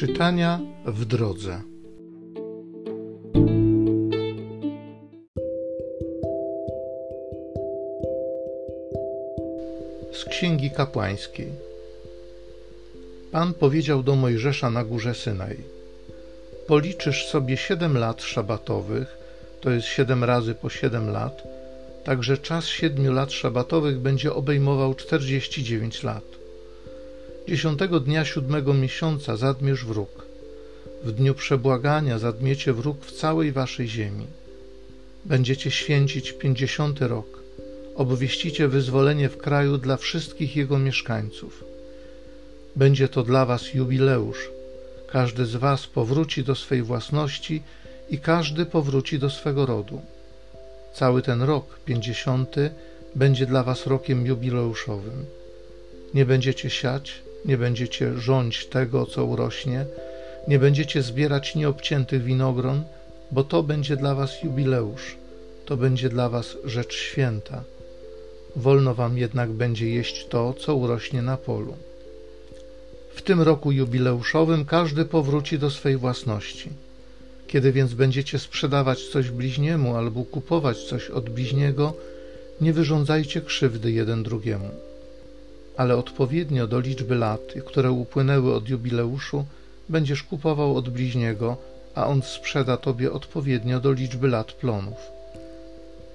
Czytania w drodze. Z Księgi Kapłańskiej. Pan powiedział do Mojżesza na górze Synaj: Policzysz sobie siedem lat szabatowych, to jest siedem razy po siedem lat, także czas siedmiu lat szabatowych będzie obejmował czterdzieści dziewięć lat. Dziesiątego dnia siódmego miesiąca zadmiesz wróg. W dniu przebłagania zadmiecie wróg w całej waszej ziemi. Będziecie święcić pięćdziesiąty rok. Obwieścicie wyzwolenie w kraju dla wszystkich jego mieszkańców. Będzie to dla was jubileusz. Każdy z was powróci do swej własności i każdy powróci do swego rodu. Cały ten rok, pięćdziesiąty, będzie dla was rokiem jubileuszowym. Nie będziecie siać, nie będziecie rządź tego, co urośnie, nie będziecie zbierać nieobciętych winogron, bo to będzie dla was jubileusz, to będzie dla was rzecz święta. Wolno wam jednak będzie jeść to, co urośnie na polu. W tym roku jubileuszowym każdy powróci do swej własności. Kiedy więc będziecie sprzedawać coś bliźniemu albo kupować coś od bliźniego, nie wyrządzajcie krzywdy jeden drugiemu. Ale odpowiednio do liczby lat, które upłynęły od jubileuszu, będziesz kupował od bliźniego, a on sprzeda tobie odpowiednio do liczby lat plonów.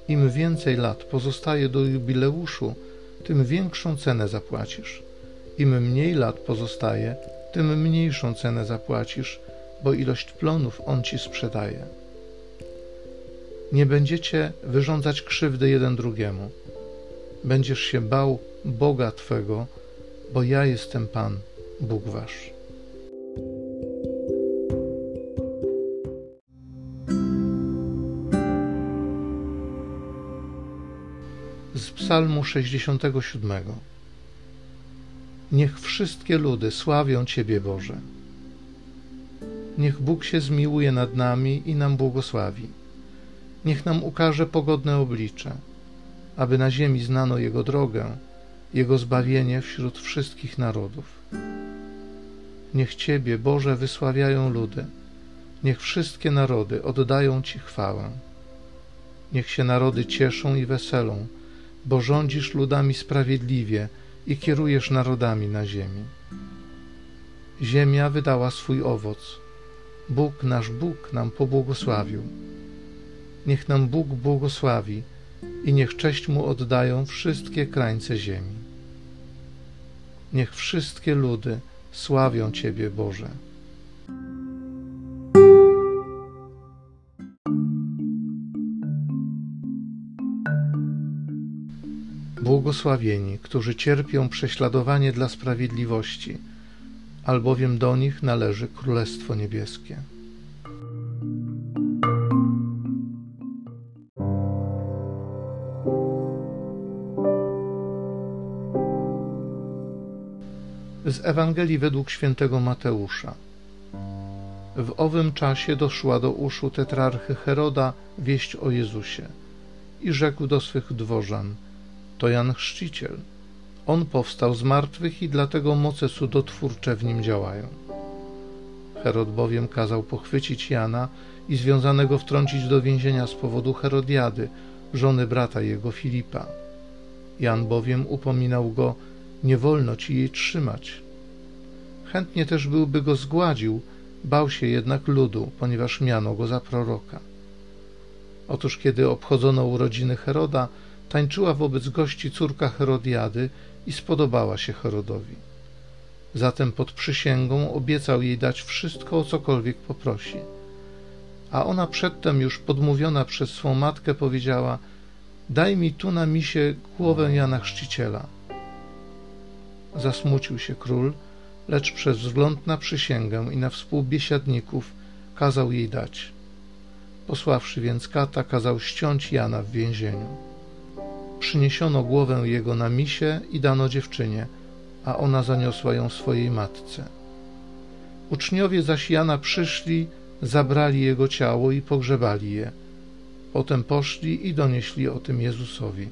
Im więcej lat pozostaje do jubileuszu, tym większą cenę zapłacisz. Im mniej lat pozostaje, tym mniejszą cenę zapłacisz, bo ilość plonów on ci sprzedaje. Nie będziecie wyrządzać krzywdy jeden drugiemu. Będziesz się bał Boga Twego, bo ja jestem Pan, Bóg Wasz. Z Psalmu 67. Niech wszystkie ludy sławią Ciebie, Boże. Niech Bóg się zmiłuje nad nami i nam błogosławi. Niech nam ukaże pogodne oblicze, aby na ziemi znano Jego drogę, Jego zbawienie wśród wszystkich narodów. Niech Ciebie, Boże, wysławiają ludy, niech wszystkie narody oddają Ci chwałę. Niech się narody cieszą i weselą, bo rządzisz ludami sprawiedliwie i kierujesz narodami na ziemi. Ziemia wydała swój owoc. Bóg, nasz Bóg, nam pobłogosławił. Niech nam Bóg błogosławi i niech cześć Mu oddają wszystkie krańce ziemi. Niech wszystkie ludy sławią Ciebie, Boże. Błogosławieni, którzy cierpią prześladowanie dla sprawiedliwości, albowiem do nich należy Królestwo Niebieskie. Z Ewangelii według świętego Mateusza. W owym czasie doszła do uszu tetrarchy Heroda wieść o Jezusie i rzekł do swych dworzan: To Jan Chrzciciel. On powstał z martwych i dlatego moce cudotwórcze w nim działają. Herod bowiem kazał pochwycić Jana i związanego wtrącić do więzienia z powodu Herodiady, żony brata jego Filipa. Jan bowiem upominał go, nie wolno ci jej trzymać. Chętnie też byłby go zgładził, bał się jednak ludu, ponieważ miano go za proroka. Otóż, kiedy obchodzono urodziny Heroda, tańczyła wobec gości córka Herodiady i spodobała się Herodowi. Zatem pod przysięgą obiecał jej dać wszystko, o cokolwiek poprosi. A ona przedtem już podmówiona przez swą matkę powiedziała: Daj mi tu na misie głowę Jana Chrzciciela. Zasmucił się król, lecz przez wzgląd na przysięgę i na współbiesiadników kazał jej dać. Posławszy więc kata, kazał ściąć Jana w więzieniu. Przyniesiono głowę jego na misie i dano dziewczynie, a ona zaniosła ją swojej matce. Uczniowie zaś Jana przyszli, zabrali jego ciało i pogrzebali je. Potem poszli i donieśli o tym Jezusowi.